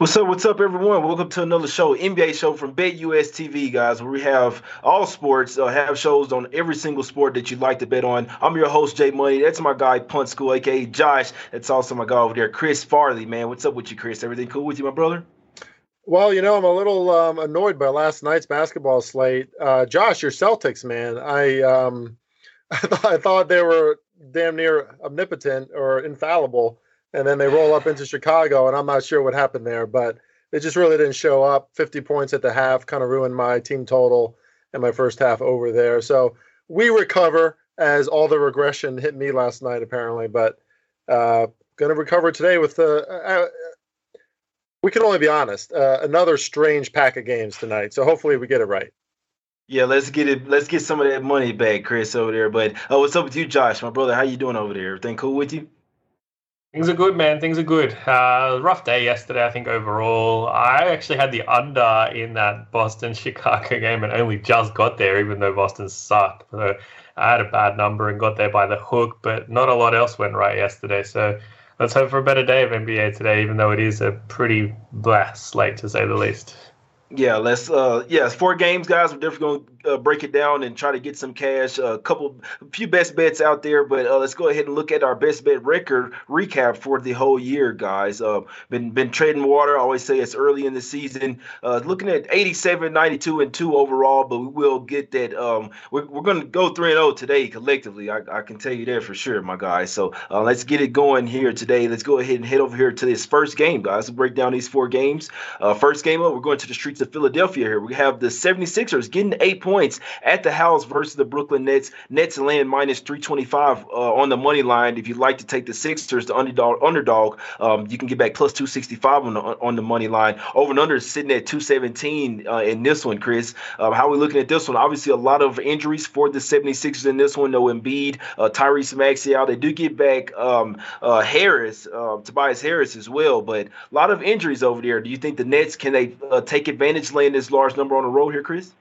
What's up? What's up, everyone? Welcome to another show, NBA show from BetUS TV, guys. Where we have all sports, uh, have shows on every single sport that you'd like to bet on. I'm your host, Jay Money. That's my guy, Punt School, aka Josh. That's also my guy over there, Chris Farley. Man, what's up with you, Chris? Everything cool with you, my brother? Well, you know, I'm a little um, annoyed by last night's basketball slate. Uh, Josh, your Celtics, man. I um, I, th- I thought they were damn near omnipotent or infallible and then they roll up into Chicago, and I'm not sure what happened there, but it just really didn't show up. 50 points at the half kind of ruined my team total and my first half over there. So we recover as all the regression hit me last night, apparently, but uh, going to recover today with the. Uh, uh, we can only be honest. Uh, another strange pack of games tonight, so hopefully we get it right. Yeah, let's get it. Let's get some of that money back, Chris, over there. But oh, what's up with you, Josh, my brother? How you doing over there? Everything cool with you? Things are good, man. Things are good. Uh, rough day yesterday, I think, overall. I actually had the under in that Boston Chicago game and only just got there, even though Boston sucked. So I had a bad number and got there by the hook, but not a lot else went right yesterday. So let's hope for a better day of NBA today, even though it is a pretty blast slate, to say the least. Yeah, let's. Uh, yeah, four games, guys. We're definitely going to uh, break it down and try to get some cash. A couple, a few best bets out there, but uh, let's go ahead and look at our best bet record recap for the whole year, guys. Uh, been been trading water. I always say it's early in the season. Uh, looking at 87, 92, and two overall, but we will get that. Um, we're, we're going to go three and zero oh today collectively. I, I can tell you that for sure, my guys. So uh, let's get it going here today. Let's go ahead and head over here to this first game, guys. Break down these four games. Uh, first game up, we're going to the streets of Philadelphia here. We have the 76ers getting eight points at the house versus the Brooklyn Nets. Nets land minus 325 uh, on the money line. If you'd like to take the Sixers, the underdog, underdog um, you can get back plus 265 on the on the money line. Over and under is sitting at 217 uh, in this one, Chris. Um, how are we looking at this one? Obviously, a lot of injuries for the 76ers in this one. No Embiid, uh, Tyrese Maxey out. They do get back um, uh, Harris, uh, Tobias Harris as well, but a lot of injuries over there. Do you think the Nets can they uh, take advantage, laying this large number on the road here, Chris?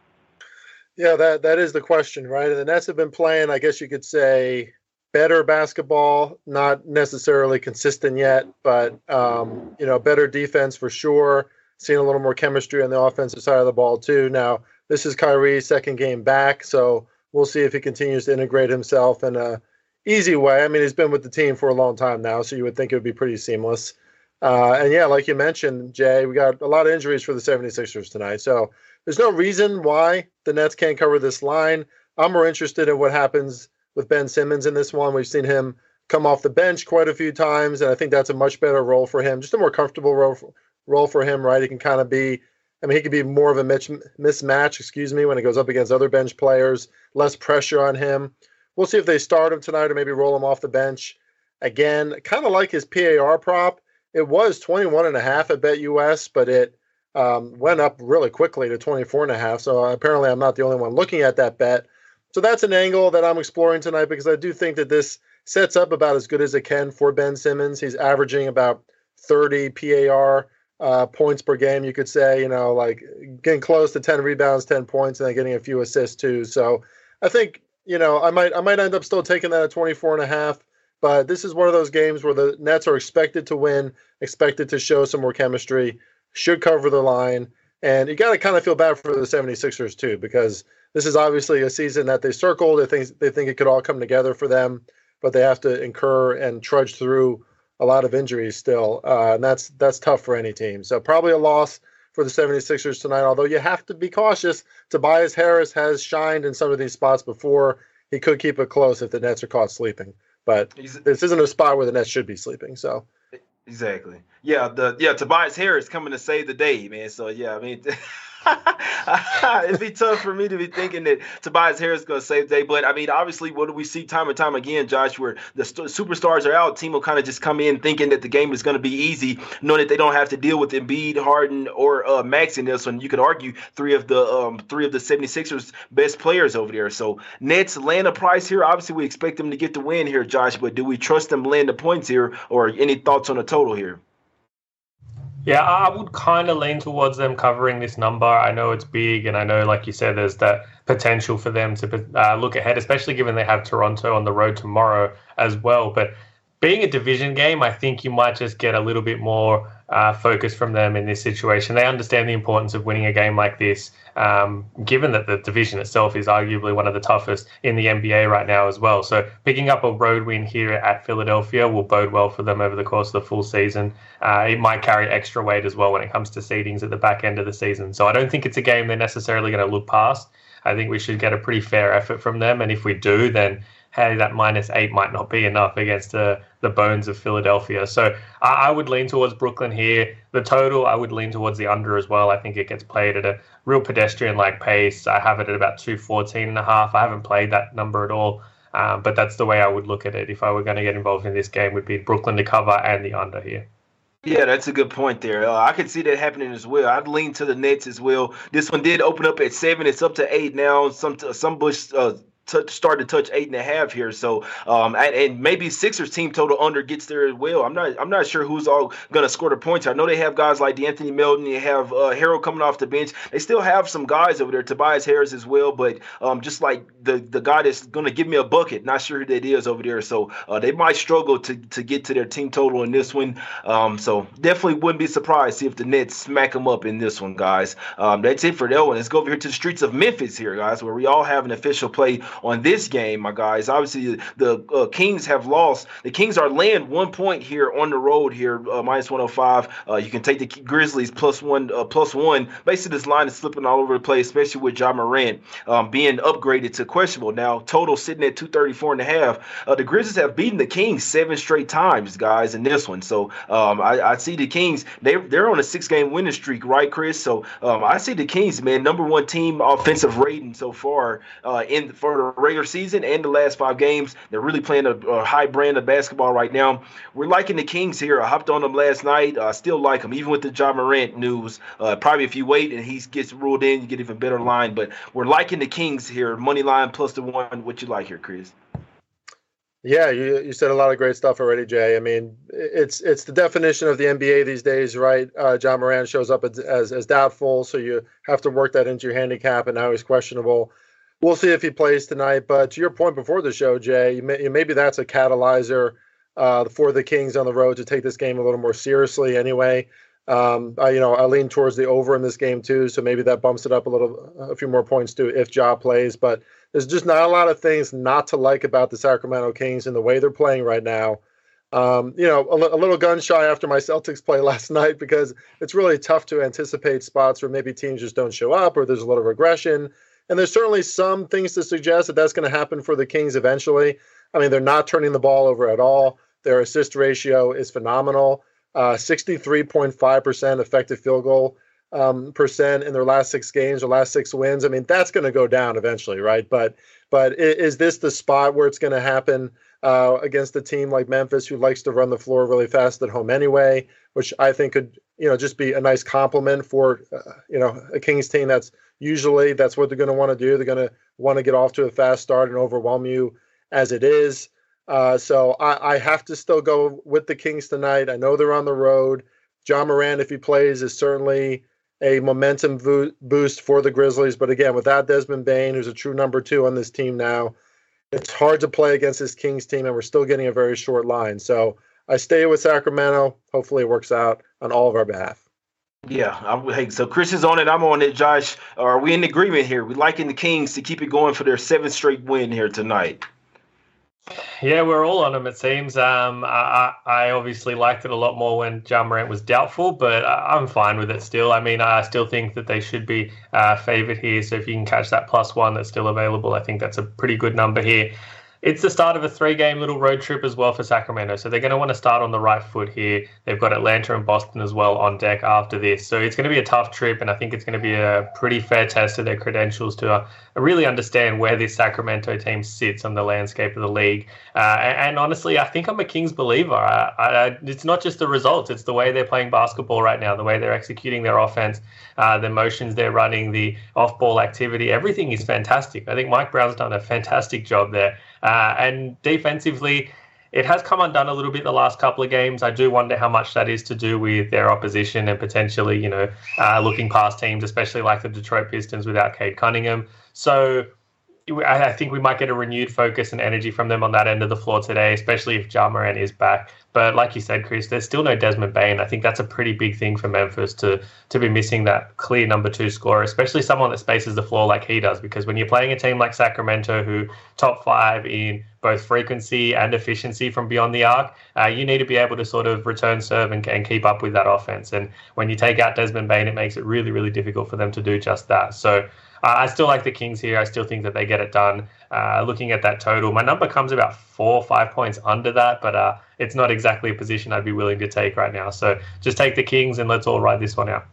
Yeah, that that is the question, right? And the Nets have been playing, I guess you could say, better basketball, not necessarily consistent yet, but um, you know, better defense for sure. Seeing a little more chemistry on the offensive side of the ball too. Now, this is Kyrie's second game back, so we'll see if he continues to integrate himself in a easy way. I mean, he's been with the team for a long time now, so you would think it would be pretty seamless. Uh, and yeah, like you mentioned, Jay, we got a lot of injuries for the 76ers tonight. So there's no reason why the Nets can't cover this line. I'm more interested in what happens with Ben Simmons in this one. We've seen him come off the bench quite a few times, and I think that's a much better role for him, just a more comfortable role for, role for him, right? He can kind of be, I mean, he could be more of a mismatch, excuse me, when he goes up against other bench players, less pressure on him. We'll see if they start him tonight or maybe roll him off the bench. Again, kind of like his PAR prop it was 21 and a half at BetUS, but it um, went up really quickly to 24 and a half. So apparently I'm not the only one looking at that bet. So that's an angle that I'm exploring tonight because I do think that this sets up about as good as it can for Ben Simmons. He's averaging about 30 PAR uh, points per game, you could say, you know, like getting close to 10 rebounds, 10 points, and then getting a few assists too. So I think, you know, I might I might end up still taking that at 24 and a half. But this is one of those games where the Nets are expected to win, expected to show some more chemistry, should cover the line. And you got to kind of feel bad for the 76ers too, because this is obviously a season that they circled. They think they think it could all come together for them, but they have to incur and trudge through a lot of injuries still, uh, and that's that's tough for any team. So probably a loss for the 76ers tonight. Although you have to be cautious. Tobias Harris has shined in some of these spots before. He could keep it close if the Nets are caught sleeping. But this isn't a spot where the Nets should be sleeping. So exactly, yeah. The yeah Tobias Harris coming to save the day, man. So yeah, I mean. It'd be tough for me to be thinking that Tobias Harris is going to save the day. But I mean, obviously, what do we see time and time again, Josh, where the st- superstars are out, team will kind of just come in thinking that the game is going to be easy, knowing that they don't have to deal with Embiid, Harden, or uh, Max in this one. You could argue three of the um, three of the 76ers best players over there. So Nets land a price here. Obviously, we expect them to get the win here, Josh. But do we trust them land the points here, or any thoughts on the total here? Yeah, I would kind of lean towards them covering this number. I know it's big, and I know, like you said, there's that potential for them to uh, look ahead, especially given they have Toronto on the road tomorrow as well. But being a division game, I think you might just get a little bit more uh, focus from them in this situation. They understand the importance of winning a game like this, um, given that the division itself is arguably one of the toughest in the NBA right now as well. So picking up a road win here at Philadelphia will bode well for them over the course of the full season. Uh, it might carry extra weight as well when it comes to seedings at the back end of the season. So I don't think it's a game they're necessarily going to look past. I think we should get a pretty fair effort from them, and if we do, then hey, that minus eight might not be enough against uh, the bones of Philadelphia. So I, I, would lean towards Brooklyn here. The total, I would lean towards the under as well. I think it gets played at a real pedestrian like pace. I have it at about 214 and a half. I haven't played that number at all. Um, but that's the way I would look at it if I were going to get involved in this game would be Brooklyn to cover and the under here. Yeah, that's a good point there. Uh, I could see that happening as well. I'd lean to the Nets as well. This one did open up at seven. It's up to eight now. Some some Bush uh, touch, start to touch eight and a half here. So, um, and, and, maybe Sixers team total under gets there as well. I'm not, I'm not sure who's all going to score the points. I know they have guys like De'Anthony Melton. You have uh, Harrell coming off the bench. They still have some guys over there, Tobias Harris as well. But um, just like the the guy that's going to give me a bucket, not sure who that is over there. So uh, they might struggle to to get to their team total in this one. Um, so definitely wouldn't be surprised if the Nets smack them up in this one, guys. Um, that's it for that one. Let's go over here to the streets of Memphis here, guys, where we all have an official play on this game, my guys. Obviously, the uh, Kings have lost. The Kings are laying one point here on the road here, uh, minus 105. Uh, you can take the Grizzlies plus one, uh, plus one. Basically, this line is slipping all over the place, especially with Ja Morant um, being upgraded to questionable. Now, total sitting at 234 and a half. Uh, the Grizzlies have beaten the Kings seven straight times, guys, in this one. So um, I, I, see the Kings. They they're on a six game winning streak, right, Chris? So um, I see the Kings, man, number one team offensive rating so far uh, in for the regular season and the last five games. They're really playing a, a, high brand of basketball right now. We're liking the Kings here. I hopped on them last night. I still like them, even with the Ja Morant news. Uh, probably if you wait and he gets ruled in, you get even better line. But we're liking the Kings here. Money line plus the one. What you like here, Chris? Yeah, you, you said a lot of great stuff already, Jay. I mean, it's it's the definition of the NBA these days, right? Uh, Ja Morant shows up as, as, as doubtful, so you have to work that into your handicap, and now he's questionable we'll see if he plays tonight. But to your point before the show, Jay, may, maybe that's a catalyzer uh, for the Kings on the road to take this game a little more seriously. Anyway, um, I, you know, I lean towards the over in this game too, so maybe that bumps it up a little, a few more points too if Ja plays. But there's just not a lot of things not to like about the Sacramento Kings and the way they're playing right now. Um, you know, a, a, little gun shy after my Celtics play last night because it's really tough to anticipate spots where maybe teams just don't show up or there's a little regression. And there's certainly some things to suggest that that's going to happen for the Kings eventually. I mean, they're not turning the ball over at all. Their assist ratio is phenomenal. Uh, 63.5% effective field goal um, percent in their last six games or last six wins. I mean, that's going to go down eventually, right? But but is this the spot where it's going to happen uh, against a team like Memphis, who likes to run the floor really fast at home anyway? Which I think could you know just be a nice compliment for uh, you know a Kings team that's usually that's what they're going to want to do. They're going to want to get off to a fast start and overwhelm you as it is. Uh, so I, I, have to still go with the Kings tonight. I know they're on the road. Ja Morant, if he plays, is certainly a momentum vo- boost for the Grizzlies. But again, without Desmond Bane, who's a true number two on this team now, it's hard to play against this Kings team, and we're still getting a very short line. So I stay with Sacramento. Hopefully, it works out on all of our behalf. Yeah, I'm, hey, so Chris is on it. I'm on it. Josh, are we in agreement here? We liking the Kings to keep it going for their seventh straight win here tonight. Yeah, we're all on them. It seems. Um, I, I obviously liked it a lot more when Ja Morant was doubtful, but I'm fine with it still. I mean, I still think that they should be uh, favored here. So if you can catch that plus one that's still available, I think that's a pretty good number here. It's the start of a three game little road trip as well for Sacramento. So they're going to want to start on the right foot here. They've got Atlanta and Boston as well on deck after this. So it's going to be a tough trip. And I think it's going to be a pretty fair test of their credentials to uh, really understand where this Sacramento team sits on the landscape of the league. Uh, and, and, honestly, I think I'm a Kings believer. I, I, it's not just the results, it's the way they're playing basketball right now, the way they're executing their offense, uh, the motions they're running, the off ball activity. Everything is fantastic. I think Mike Brown's done a fantastic job there. Uh, and defensively, it has come undone a little bit the last couple of games. I do wonder how much that is to do with their opposition and potentially, you know, uh, looking past teams, especially like the Detroit Pistons without Cade Cunningham. So I think we might get a renewed focus and energy from them on that end of the floor today, especially if Ja Morant is back. But like you said, Chris, there's still no Desmond Bane. I think that's a pretty big thing for Memphis to to be missing that clear number two scorer, especially someone that spaces the floor like he does. Because when you're playing a team like Sacramento, who top five in both frequency and efficiency from beyond the arc, uh, you need to be able to sort of return serve and, and keep up with that offense. And when you take out Desmond Bane, it makes it really, really difficult for them to do just that. So uh, I still like the Kings here. I still think that they get it done. Uh, looking at that total, my number comes about four or five points under that, but uh, it's not exactly a position I'd be willing to take right now. So just take the Kings and let's all ride this one out.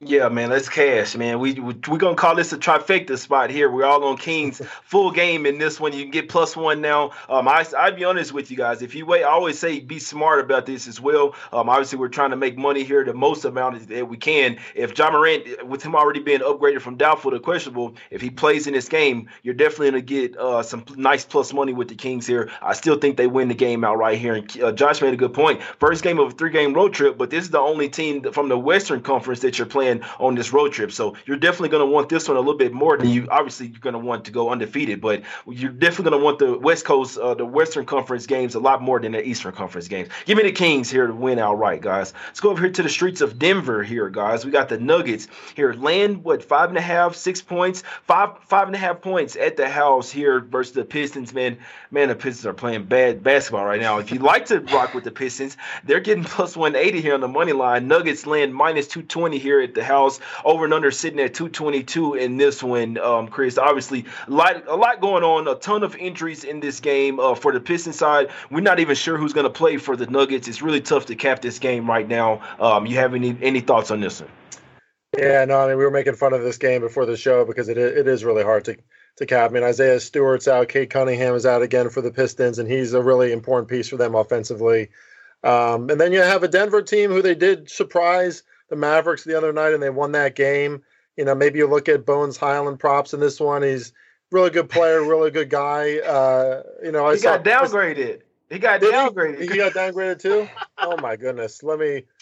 Yeah, man, let's cash, man. We, we we're gonna call this a trifecta spot here. We're all on Kings full game in this one. You can get plus one now. Um, I I'd be honest with you guys. If you wait, I always say be smart about this as well. Um, obviously we're trying to make money here the most amount that we can. If Ja Morant, with him already being upgraded from doubtful to questionable, if he plays in this game, you're definitely gonna get uh, some nice plus money with the Kings here. I still think they win the game out right here. And uh, Josh made a good point. First game of a three game road trip, but this is the only team from the Western Conference that you're playing on this road trip. So you're definitely going to want this one a little bit more than you. Obviously, you're going to want to go undefeated, but you're definitely going to want the West Coast, uh, the Western Conference games a lot more than the Eastern Conference games. Give me the Kings here to win outright, guys. Let's go over here to the streets of Denver here, guys. We got the Nuggets here. Land what five and a half, six points, five five and a half points at the house here versus the Pistons. Man, man, the Pistons are playing bad basketball right now. If you like to rock with the Pistons, they're getting plus 180 here on the money line. Nuggets land minus 220 here at the house. Over and under sitting at 222 in this one, um, Chris. Obviously, a lot, a lot going on. A ton of injuries in this game. Uh, for the Pistons side, we're not even sure who's going to play for the Nuggets. It's really tough to cap this game right now. Um, you have any any thoughts on this one? Yeah, no, I mean we were making fun of this game before the show because it it is really hard to to cap. I mean Isaiah Stewart's out, Cade Cunningham is out again for the Pistons, and he's a really important piece for them offensively. Um, and then you have a Denver team who they did surprise the Mavericks the other night and they won that game. You know, maybe you look at Bones Hyland props in this one. He's really good player, really good guy. Uh, you know, I he saw, got downgraded. He got downgraded. He, he, got downgraded too. Oh my goodness. Let me.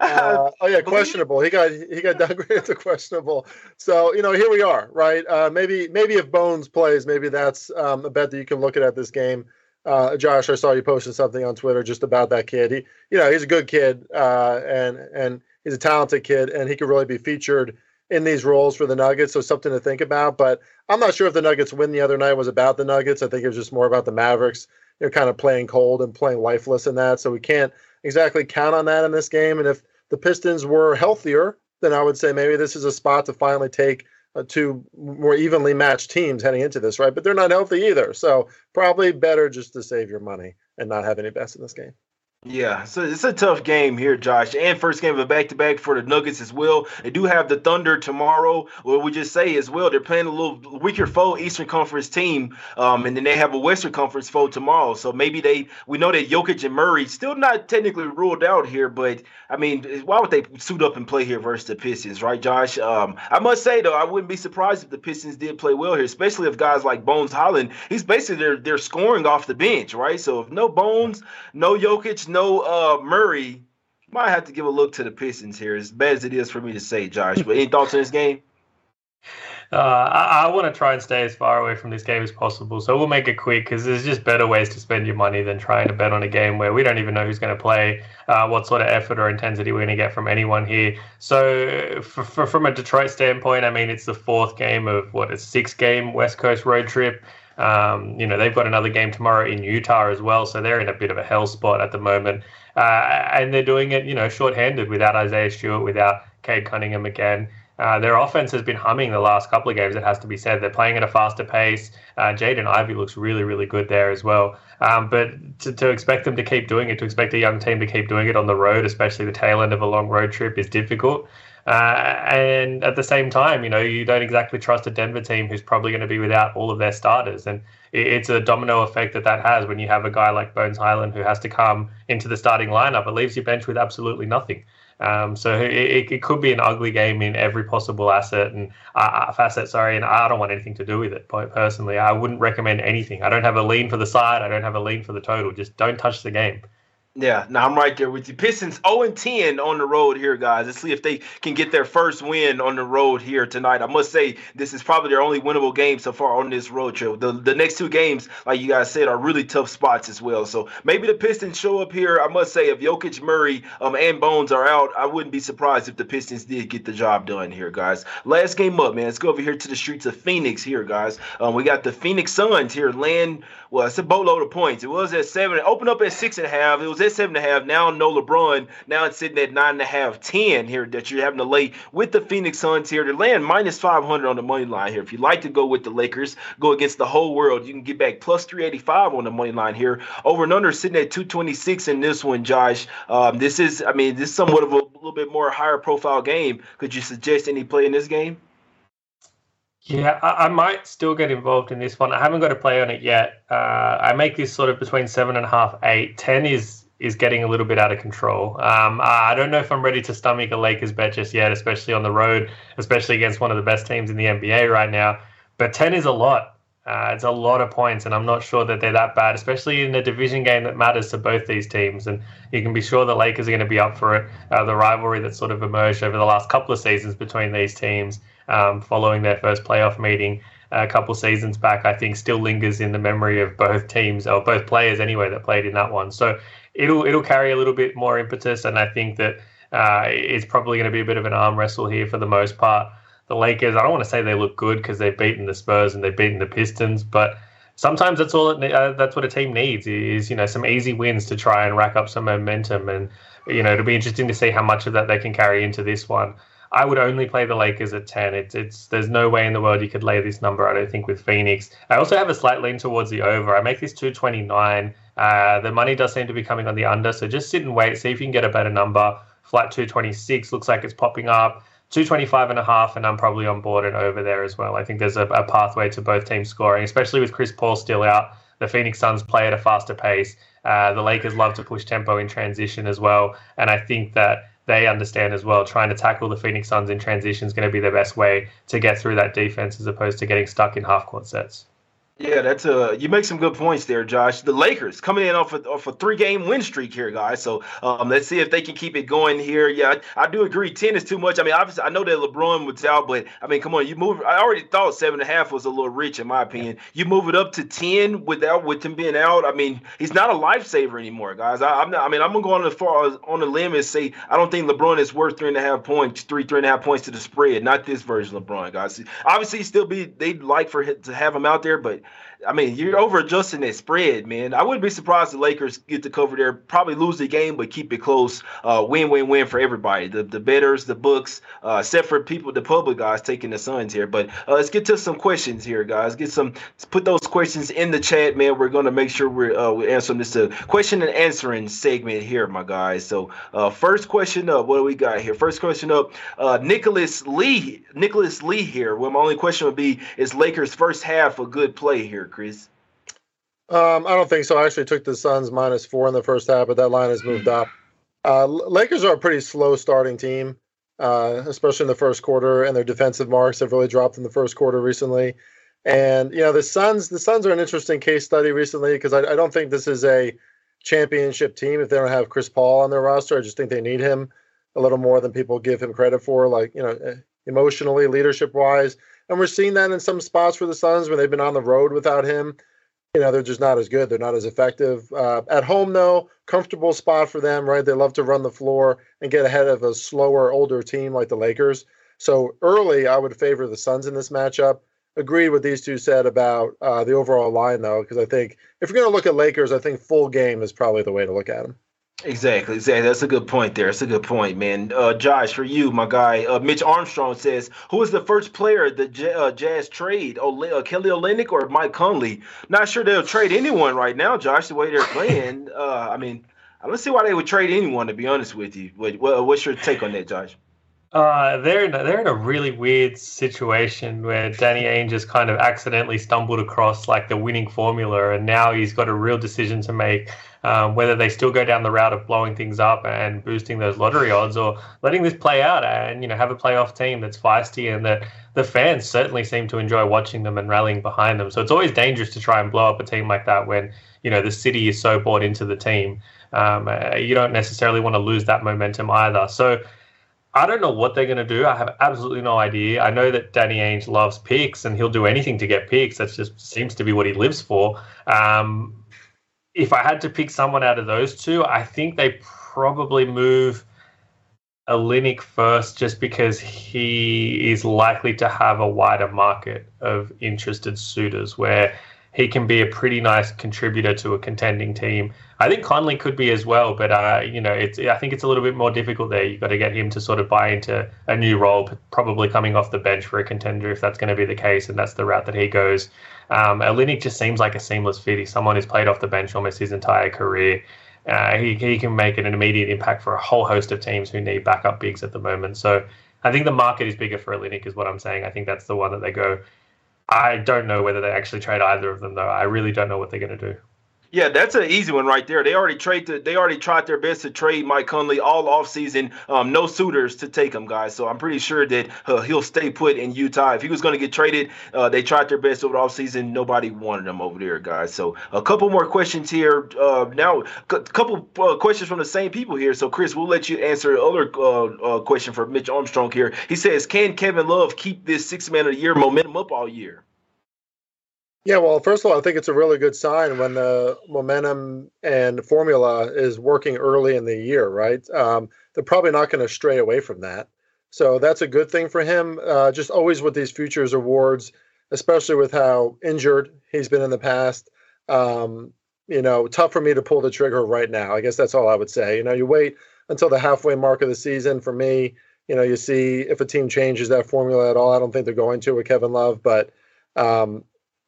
Uh, oh yeah, questionable. He got he got downgraded to questionable. So you know, here we are, right? Uh, maybe maybe if Bones plays, maybe that's um, a bet that you can look at at this game. Uh, Josh, I saw you posted something on Twitter just about that kid. He, you know, he's a good kid, uh, and and he's a talented kid, and he could really be featured in these roles for the Nuggets. So something to think about. But I'm not sure if the Nuggets win the other night was about the Nuggets. I think it was just more about the Mavericks. They're kind of playing cold and playing lifeless in that. So we can't exactly count on that in this game. And if the Pistons were healthier, then I would say maybe this is a spot to finally take uh, two more evenly matched teams heading into this, right? But they're not healthy either. So probably better just to save your money and not have any bets in this game. Yeah, so it's a tough game here, Josh, and first game of a back-to-back for the Nuggets as well. They do have the Thunder tomorrow. What we just say as well, they're playing a little weaker foe, Eastern Conference team, um, and then they have a Western Conference foe tomorrow. So maybe they, we know that Jokic and Murray still not technically ruled out here, but I mean, why would they suit up and play here versus the Pistons, right, Josh? Um, I must say though, I wouldn't be surprised if the Pistons did play well here, especially if guys like Bones Hyland, he's basically they're they're scoring off the bench, right? So if no Bones, no Jokic no uh, Murray, might have to give a look to the Pistons here, as bad as it is for me to say, Josh. But any thoughts on this game? Uh, I, I want to try and stay as far away from this game as possible. So we'll make it quick because there's just better ways to spend your money than trying to bet on a game where we don't even know who's going to play, uh, what sort of effort or intensity we're going to get from anyone here. So for, for, from a Detroit standpoint, I mean, it's the fourth game of what a six game West Coast road trip. Um, you know, they've got another game tomorrow in Utah as well, so they're in a bit of a hell spot at the moment. Uh, and they're doing it, you know, shorthanded without Isaiah Stewart, without Cade Cunningham again. Uh, their offense has been humming the last couple of games. It has to be said. They're playing at a faster pace. Uh, Jaden Ivey looks really, really good there as well. Um, but to, to expect them to keep doing it, to expect a young team to keep doing it on the road, especially the tail end of a long road trip, is difficult. Uh, and at the same time, you know, you don't exactly trust a Denver team who's probably going to be without all of their starters. And it's a domino effect that that has when you have a guy like Bones Hyland who has to come into the starting lineup. It leaves your bench with absolutely nothing. Um, so it, it, could be an ugly game in every possible asset and uh, facet. Sorry, and I don't want anything to do with it. Personally, I wouldn't recommend anything. I don't have a lean for the side. I don't have a lean for the total. Just don't touch the game. Yeah, now I'm right there with you. Pistons 0 and 10 on the road here, guys. Let's see if they can get their first win on the road here tonight. I must say, this is probably their only winnable game so far on this road trip. The, the next two games, like you guys said, are really tough spots as well. So maybe the Pistons show up here. I must say, if Jokic, Murray, um, and Bones are out, I wouldn't be surprised if the Pistons did get the job done here, guys. Last game up, man. Let's go over here to the streets of Phoenix here, guys. Um, we got the Phoenix Suns here, land, well, it's a boatload of points. It was at seven, it opened up at six and a half. It was at seven and a half. Now no LeBron. Now it's sitting at nine and a half, ten here that you're having to lay with the Phoenix Suns here. To land minus 500 on the money line here. If you like to go with the Lakers, go against the whole world. You can get back plus 385 on the money line here. Over and under sitting at 226 in this one, Josh. Um, this is, I mean, this is somewhat of a little bit more higher profile game. Could you suggest any play in this game? Yeah, I, I, might still get involved in this one. I haven't got a play on it yet. Uh, I make this sort of between seven and a half, eight. Ten is is getting a little bit out of control. Um, I don't know if I'm ready to stomach a Lakers bet just yet, especially on the road, especially against one of the best teams in the NBA right now. But 10 is a lot. Uh, it's a lot of points, and I'm not sure that they're that bad, especially in a division game that matters to both these teams. And you can be sure the Lakers are going to be up for it. Uh, the rivalry that sort of emerged over the last couple of seasons between these teams um, following their first playoff meeting a couple seasons back, I think still lingers in the memory of both teams or both players anyway that played in that one. So it'll it'll carry a little bit more impetus, and I think that uh, it's probably going to be a bit of an arm wrestle here for the most part. The Lakers, I don't want to say they look good because they've beaten the Spurs and they've beaten the Pistons, but sometimes that's all it, uh, that's what a team needs is you know some easy wins to try and rack up some momentum, and you know it'll be interesting to see how much of that they can carry into this one. I would only play the Lakers at 10. It's, it's there's no way in the world you could lay this number. I don't think with Phoenix. I also have a slight lean towards the over. I make this 229. Uh, the money does seem to be coming on the under, so just sit and wait, see if you can get a better number. Flat 226 looks like it's popping up. 225 and a half, and I'm probably on board and over there as well. I think there's a, a pathway to both teams scoring, especially with Chris Paul still out. The Phoenix Suns play at a faster pace. Uh, the Lakers love to push tempo in transition as well, and I think that they understand as well. Trying to tackle the Phoenix Suns in transition is going to be the best way to get through that defense as opposed to getting stuck in half court sets. Yeah, that's a you make some good points there, Josh. The Lakers coming in off a, off a three game win streak here, guys. So um, let's see if they can keep it going here. Yeah, I, I, do agree. Ten is too much. I mean, obviously, I know that LeBron was out, but I mean, come on, you move. I already thought seven and a half was a little rich, in my opinion. You move it up to ten without with him being out. I mean, he's not a lifesaver anymore, guys. I, am not. I mean, I'm gonna go on as far on the limb and say I don't think LeBron is worth three and a half points, three three and a half points to the spread. Not this version of LeBron, guys. Obviously, still be they'd like for to have him out there, but I mean, you're over adjusting that spread, man. I wouldn't be surprised the Lakers get to cover there, probably lose the game, but keep it close. Uh, win, win, win for everybody. The the betters, the books, uh, except for people, the public guys taking the Suns here. But uh, let's get to some questions here, guys. Get some, put those questions in the chat, man. We're gonna make sure we're uh, we answer this uh, question and answering segment here, my guys. So uh, first question up, what do we got here? First question up, uh, Nicholas Lee, Nicholas Lee here. Well, my only question would be, is Lakers first half a good play here? Chris? Um, I don't think so. I actually took the Suns minus four in the first half, but that line has moved up. Uh, Lakers are a pretty slow starting team, uh, especially in the first quarter, and their defensive marks have really dropped in the first quarter recently. And you know the Suns, the Suns are an interesting case study recently because I, I don't think this is a championship team if they don't have Chris Paul on their roster. I just think they need him a little more than people give him credit for, like you know, eh, emotionally, leadership wise. And we're seeing that in some spots for the Suns when they've been on the road without him. You know, they're just not as good. They're not as effective. Uh, at home, though, comfortable spot for them, right? They love to run the floor and get ahead of a slower, older team like the Lakers. So early, I would favor the Suns in this matchup. Agreed with these two said about uh, the overall line, though, because I think if you're going to look at Lakers, I think full game is probably the way to look at them. Exactly, exactly. That's a good point there. That's a good point, man. Uh, Josh, for you, my guy, uh, Mitch Armstrong says, who was the first player the J- uh, Jazz trade? Ole- uh, Kelly Olynyk or Mike Conley? Not sure they'll trade anyone right now, Josh. The way they're playing, uh, I mean, I don't see why they would trade anyone. To be honest with you, what, what's your take on that, Josh? Uh, they're in a, they're in a really weird situation where Danny Ainge just kind of accidentally stumbled across like the winning formula, and now he's got a real decision to make um, whether they still go down the route of blowing things up and boosting those lottery odds, or letting this play out and you know have a playoff team that's feisty and that the fans certainly seem to enjoy watching them and rallying behind them. So it's always dangerous to try and blow up a team like that when you know the city is so bought into the team. Um, uh, you don't necessarily want to lose that momentum either. So I don't know what they're going to do. I have absolutely no idea. I know that Danny Ainge loves picks and he'll do anything to get picks. That just seems to be what he lives for. Um, if I had to pick someone out of those two, I think they probably move a Olynyk first just because he is likely to have a wider market of interested suitors where he can be a pretty nice contributor to a contending team. I think Conley could be as well, but uh, you know, it's I think it's a little bit more difficult there. You've got to get him to sort of buy into a new role, probably coming off the bench for a contender if that's going to be the case, and that's the route that he goes. Um, Olynyk just seems like a seamless fit. He's someone who's played off the bench almost his entire career. Uh, he he can make an immediate impact for a whole host of teams who need backup bigs at the moment. So I think the market is bigger for Olynyk, is what I'm saying. I think that's the one that they go I don't know whether they actually trade either of them, though. I really don't know what they're going to do. Yeah, that's an easy one right there. They already traded. They already tried their best to trade Mike Conley all offseason. Um, no suitors to take him, guys. So I'm pretty sure that uh, he'll stay put in Utah. If he was going to get traded, uh, they tried their best over the offseason. Nobody wanted him over there, guys. So a couple more questions here. Uh, now, a couple uh, questions from the same people here. So Chris, we'll let you answer the other uh, uh, question for Mitch Armstrong here. He says, "Can Kevin Love keep this six man of the year momentum up all year?" Yeah, well, first of all, I think it's a really good sign when the momentum and formula is working early in the year, right? Um, they're probably not going to stray away from that. So that's a good thing for him. Uh, just always with these futures awards, especially with how injured he's been in the past. Um, you know, tough for me to pull the trigger right now. I guess that's all I would say. You know, you wait until the halfway mark of the season. For me, you know, you see if a team changes that formula at all. I don't think they're going to with Kevin Love, but um,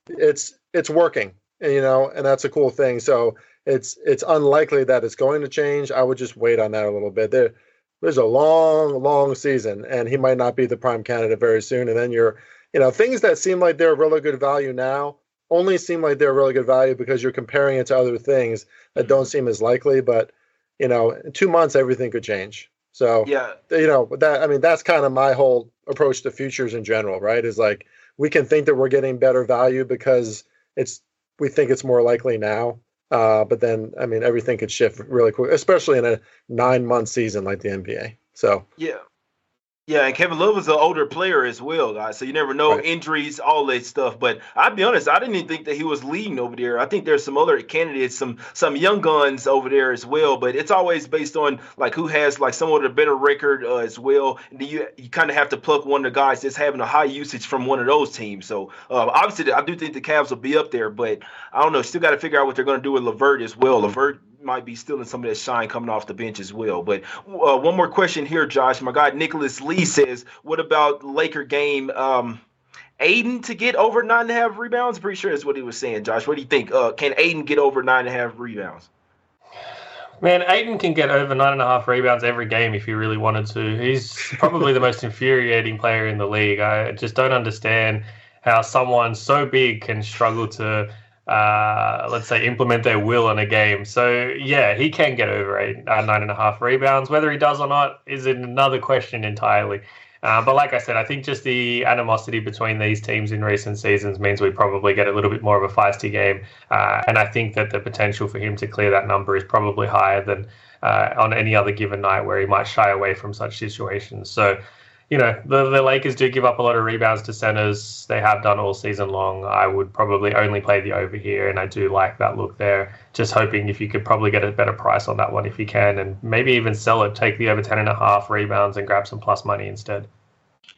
it's it's working, you know, and that's a cool thing. So it's it's unlikely that it's going to change. I would just wait on that a little bit. There, there's a long, long season, and he might not be the prime candidate very soon. And then you're, you know, things that seem like they're really good value now only seem like they're really good value because you're comparing it to other things that don't seem as likely. But you know, in two months, everything could change. So yeah, you know that. I mean, that's kind of my whole approach to futures in general, right? Is like we can think that we're getting better value because it's we think it's more likely now. Uh, but then, I mean, everything could shift really quick, especially in a nine month season like the NBA. So yeah, yeah, and Kevin Love is an older player as well, guys. So you never know right. injuries, all that stuff. But I'll be honest, I didn't even think that he was leading over there. I think there's some other candidates, some some young guns over there as well. But it's always based on like who has like somewhat of a better record uh, as well. And you you kind of have to pluck one of the guys that's having a high usage from one of those teams. So uh, obviously, I do think the Cavs will be up there, but I don't know. Still got to figure out what they're going to do with LeVert as well. LeVert might be stealing some of that shine coming off the bench as well. But uh, one more question here, Josh. My guy Nicholas Lee says, "What about Laker game?" Um, Ayton to get over nine and a half rebounds. Pretty sure that's what he was saying, Josh. What do you think? Uh, can Ayton get over nine and a half rebounds? Man, Ayton can get over nine and a half rebounds every game if he really wanted to. He's probably the most infuriating player in the league. I just don't understand how someone so big can struggle to uh, let's say, implement their will in a game. So yeah, he can get over eight, uh, nine and a half rebounds. Whether he does or not is another question entirely. Uh, but like I said, I think just the animosity between these teams in recent seasons means we probably get a little bit more of a feisty game. Uh, and I think that the potential for him to clear that number is probably higher than uh, on any other given night where he might shy away from such situations. So you know, the, the Lakers do give up a lot of rebounds to centers. They have done all season long. I would probably only play the over here, and I do like that look there. Just hoping if you could probably get a better price on that one if you can, and maybe even sell it, take the over 10 and a half rebounds, and grab some plus money instead.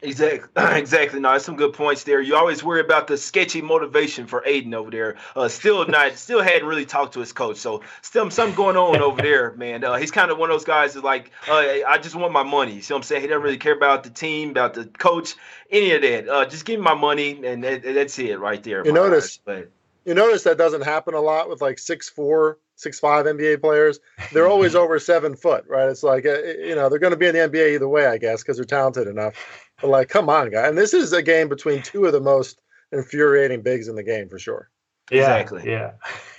Exactly. Exactly. No, some good points there. You always worry about the sketchy motivation for Ayton over there. Uh, still not, still hadn't really talked to his coach. So still something going on over there, man. Uh, he's kind of one of those guys that's like, uh, I just want my money. You see what I'm saying? He doesn't really care about the team, about the coach, any of that. Uh, just give me my money, and that, that's it right there. You notice, you notice that doesn't happen a lot with like six four, six five NBA players. They're always over seven foot, right? It's like uh, you know they're going to be in the NBA either way, I guess, because they're talented enough. But like, come on, guy. And this is a game between two of the most infuriating bigs in the game for sure. Yeah, Exactly. Yeah.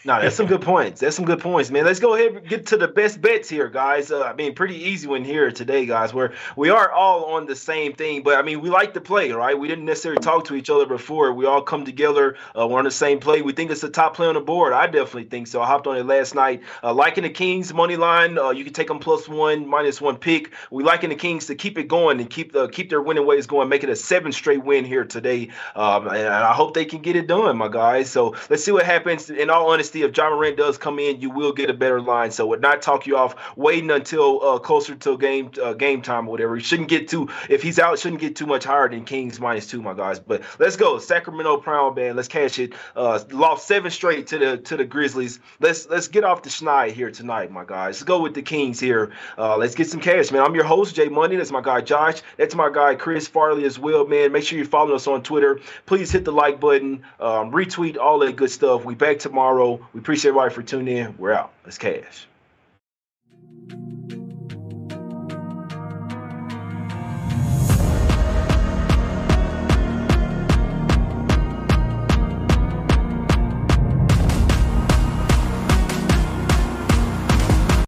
No, that's some good points. That's some good points, man. Let's go ahead and get to the best bets here, guys. Uh, I mean, pretty easy one here today, guys. Where we are all on the same thing, but I mean, we like to play, right? We didn't necessarily talk to each other before. We all come together. Uh, we're on the same play. We think it's the top play on the board. I definitely think so. I hopped on it last night. Uh, liking the Kings money line. Uh, you can take them plus one, minus one pick. We liking the Kings to keep it going and keep the keep their winning ways going. Make it a seven straight win here today. Um, and I hope they can get it done, my guys. So let's see what happens. In all honesty, if Ja Morant does come in, you will get a better line. So would not talk you off waiting until uh, closer to game uh, game time or whatever. He shouldn't get too if he's out, shouldn't get too much higher than Kings minus two, my guys. But let's go, Sacramento Proud Band. Let's cash it. Uh, lost seven straight to the to the Grizzlies. Let's let's get off the schneid here tonight, my guys. Let's go with the Kings here. Uh, let's get some cash, man. I'm your host, Jay Money. That's my guy Josh. That's my guy Chris Farley as well, man. Make sure you follow us on Twitter. Please hit the like button, um, retweet all that good stuff. We back tomorrow. We appreciate everybody for tuning in. We're out. Let's cash.